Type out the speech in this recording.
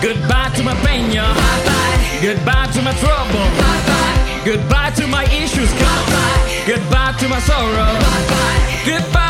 Goodbye to my pain, yeah. Bye-bye. Goodbye to my trouble. Bye-bye. Goodbye to my issues. Bye-bye. Goodbye to my sorrow. Bye-bye. Goodbye.